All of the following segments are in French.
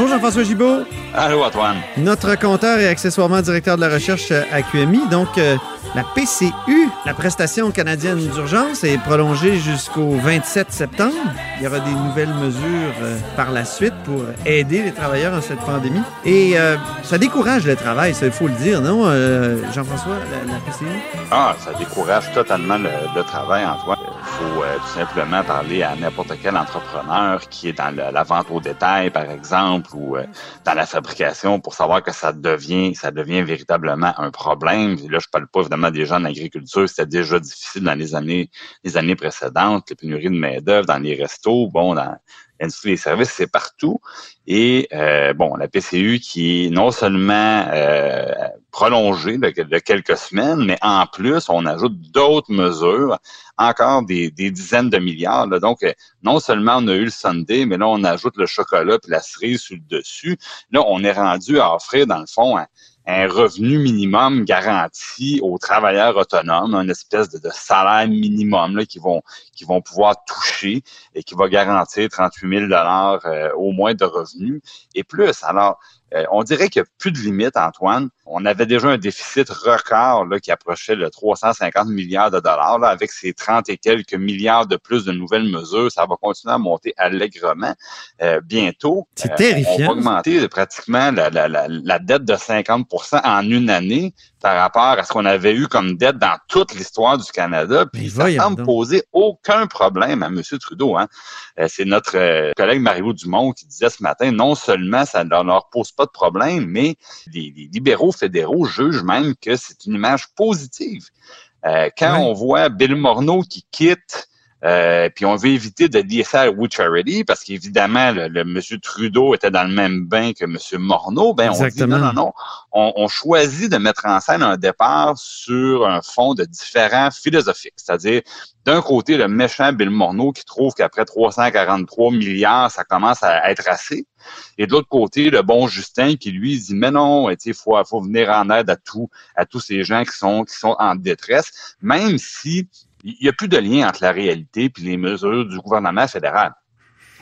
Bonjour Jean-François Gibault. Allô Antoine. Notre compteur et accessoirement directeur de la recherche à QMI. Donc, euh, la PCU, la prestation canadienne d'urgence, est prolongée jusqu'au 27 septembre. Il y aura des nouvelles mesures euh, par la suite pour aider les travailleurs en cette pandémie. Et euh, ça décourage le travail, ça il faut le dire, non, Jean-François, la, PCU? Ah, ça décourage totalement le, le travail, Antoine. Faut tout simplement parler à n'importe quel entrepreneur qui est dans la vente au détail, par exemple, ou dans la fabrication pour savoir que ça devient, ça devient véritablement un problème. là, je parle pas évidemment des gens en agriculture, c'était déjà difficile dans les années, les années précédentes, les pénuries de main-d'œuvre dans les restos, bon, dans l'industrie des services, c'est partout. Et euh, bon, la PCU qui est non seulement euh, prolongée de, quelques semaines, mais en plus, on ajoute d'autres mesures, encore des, dizaines de milliards. Donc, euh, non seulement on a eu le Sunday, mais là, on ajoute le chocolat et la cerise sur le dessus. Là, on est rendu à offrir, dans le fond, un revenu minimum garanti aux travailleurs autonomes, une espèce de, salaire minimum là, qui vont qui vont pouvoir toucher et qui va garantir 38 000 dollars euh, au moins de revenus et plus. Alors, euh, on dirait qu'il n'y a plus de limite, Antoine. On avait déjà un déficit record là, qui approchait le 350 milliards de dollars. Là, avec ces 30 et quelques milliards de plus de nouvelles mesures, ça va continuer à monter allègrement euh, bientôt. C'est terrifiant. On va augmenter pratiquement la, la, la, la dette de 50% en une année par rapport à ce qu'on avait eu comme dette dans toute l'histoire du Canada. Puis ça semble poser aucun problème à M. Trudeau. Hein. Euh, c'est notre euh, collègue Mario Dumont qui disait ce matin, non seulement ça ne leur pose pas de problème, mais les, libéraux fédéraux jugent même que c'est une image positive. Euh, quand on voit Bill Morneau qui quitte euh, puis on veut éviter de dire ça à We Charity parce qu'évidemment, le, le, monsieur Trudeau était dans le même bain que monsieur Morneau. Ben, on dit non, non, non. On, on, choisit de mettre en scène un départ sur un fond de différents philosophiques. C'est-à-dire, d'un côté, le méchant Bill Morneau qui trouve qu'après 343 milliards, ça commence à être assez. Et de l'autre côté, le bon Justin qui lui dit mais non, il faut, faut venir en aide à tout, à tous ces gens qui sont qui sont en détresse, même si il n'y a plus de lien entre la réalité et les mesures du gouvernement fédéral.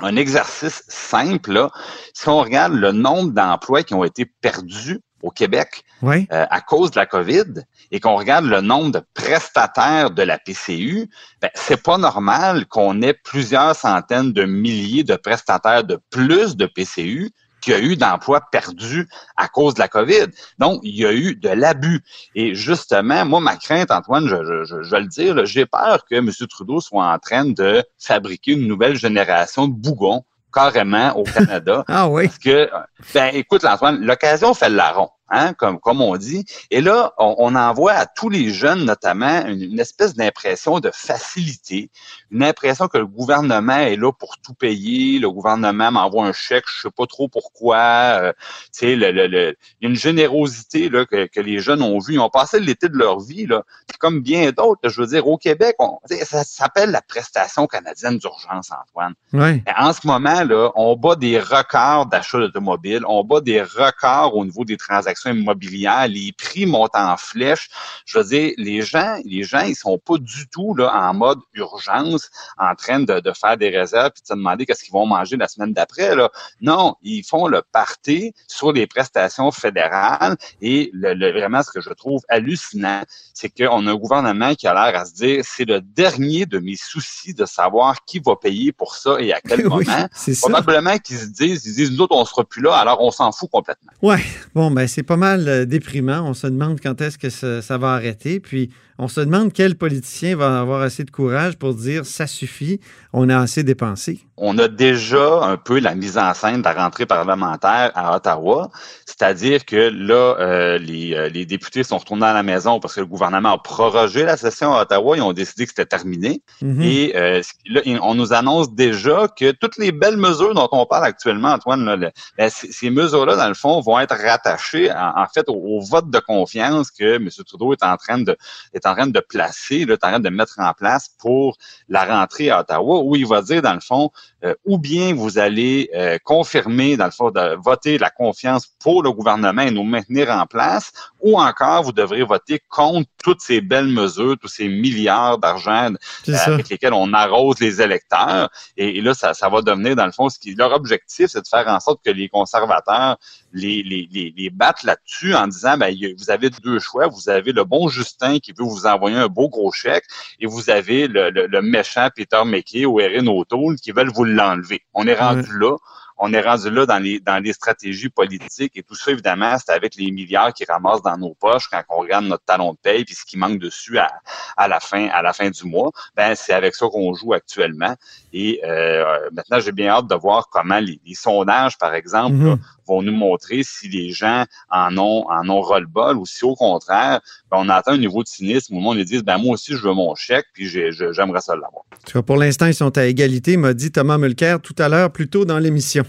Un exercice simple, là, si on regarde le nombre d'emplois qui ont été perdus au Québec euh, à cause de la COVID et qu'on regarde le nombre de prestataires de la PCU, ben, c'est pas normal qu'on ait plusieurs centaines de milliers de prestataires de plus de PCU qu'il y a eu d'emplois perdus à cause de la COVID. Donc, il y a eu de l'abus. Et justement, moi, ma crainte, Antoine, je, je, je vais le dire, j'ai peur que M. Trudeau soit en train de fabriquer une nouvelle génération de bougons carrément au Canada. ah oui. Parce que, ben, écoute, Antoine, l'occasion fait le larron hein, comme, comme on dit. Et là, on, on envoie à tous les jeunes, notamment, une, espèce d'impression de facilité, une impression que le gouvernement est là pour tout payer, le gouvernement m'envoie un chèque, je sais pas trop pourquoi. Euh, tu sais, le, le, le, il y a une générosité là, que, que les jeunes ont vu. Ils ont passé l'été de leur vie, là, comme bien d'autres. Je veux dire, au Québec, on, ça s'appelle la prestation canadienne d'urgence, Antoine. Ouais. En ce moment, là, on bat des records d'achat d'automobiles, on bat des records au niveau des transactions immobilière, les prix montent en flèche. Je veux dire, les gens, les gens, ils sont pas du tout là en mode urgence, en train de, faire des réserves puis de se demander qu'est-ce qu'ils vont manger la semaine d'après. Là. Non, ils font le party sur les prestations fédérales et le, vraiment ce que je trouve hallucinant, c'est qu'on a un gouvernement qui a l'air à se dire c'est le dernier de mes soucis de savoir qui va payer pour ça et à quel moment. Probablement qu'ils se disent, ils disent nous autres on sera plus là, alors on s'en fout complètement. Ouais, bon ben c'est pas mal euh, déprimant. On se demande quand est-ce que ça, va arrêter. Puis on se demande quel politicien va avoir assez de courage pour dire ça suffit, on a assez dépensé on a déjà un peu la mise en scène de la rentrée parlementaire à Ottawa, c'est-à-dire que là, euh, les, euh, les, députés sont retournés à la maison parce que le gouvernement a prorogé la session à Ottawa, ils ont décidé que c'était terminé. Mhm. Et euh, là, on nous annonce déjà que toutes les belles mesures dont on parle actuellement, Antoine, ben, ces mesures-là, dans le fond, vont être rattachées en, fait au, vote de confiance que M. Trudeau est en train de placer, là, est en train de mettre en place pour la rentrée à Ottawa, où il va dire, dans le fond, euh, ou bien vous allez euh, confirmer, dans le fond, de voter la confiance pour le gouvernement et nous maintenir en place, ou encore vous devrez voter contre toutes ces belles mesures, tous ces milliards d'argent euh, avec lesquels on arrose les électeurs. Et, là, ça, ça, va devenir, dans le fond, ce qui leur objectif, c'est de faire en sorte que les conservateurs les, les, les, les battent là-dessus en disant, ben, vous avez deux choix. Vous avez le bon Justin qui veut vous envoyer un beau gros chèque et vous avez le, le, méchant Peter McKay ou Erin O'Toole qui veulent vous l'enlever. On est rendu là on est rendu là dans les, dans les stratégies politiques et tout ça, évidemment, c'est avec les milliards qui ramassent dans nos poches quand on regarde notre talon de paye puis ce qui manque dessus à, à la fin à la fin du mois. Ben, c'est avec ça qu'on joue actuellement. Et euh, maintenant, j'ai bien hâte de voir comment les, sondages, par exemple, mm-hmm. Vont nous montrer si les gens en ont en ont ras-le-bol ou si au contraire, ben, on atteint un niveau de cynisme où on dit ben moi aussi je veux mon chèque puis j'aimerais ça l'avoir. Pour l'instant, ils sont à égalité, m'a dit Thomas Mulcair tout à l'heure, plus tôt dans l'émission,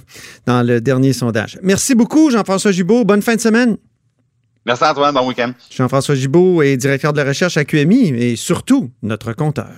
dans le dernier sondage. Merci beaucoup, Jean-François Gibault. Bonne fin de semaine. Merci Antoine, bon week-end. Jean-François Gibault est directeur de la recherche à QMI et surtout notre compteur.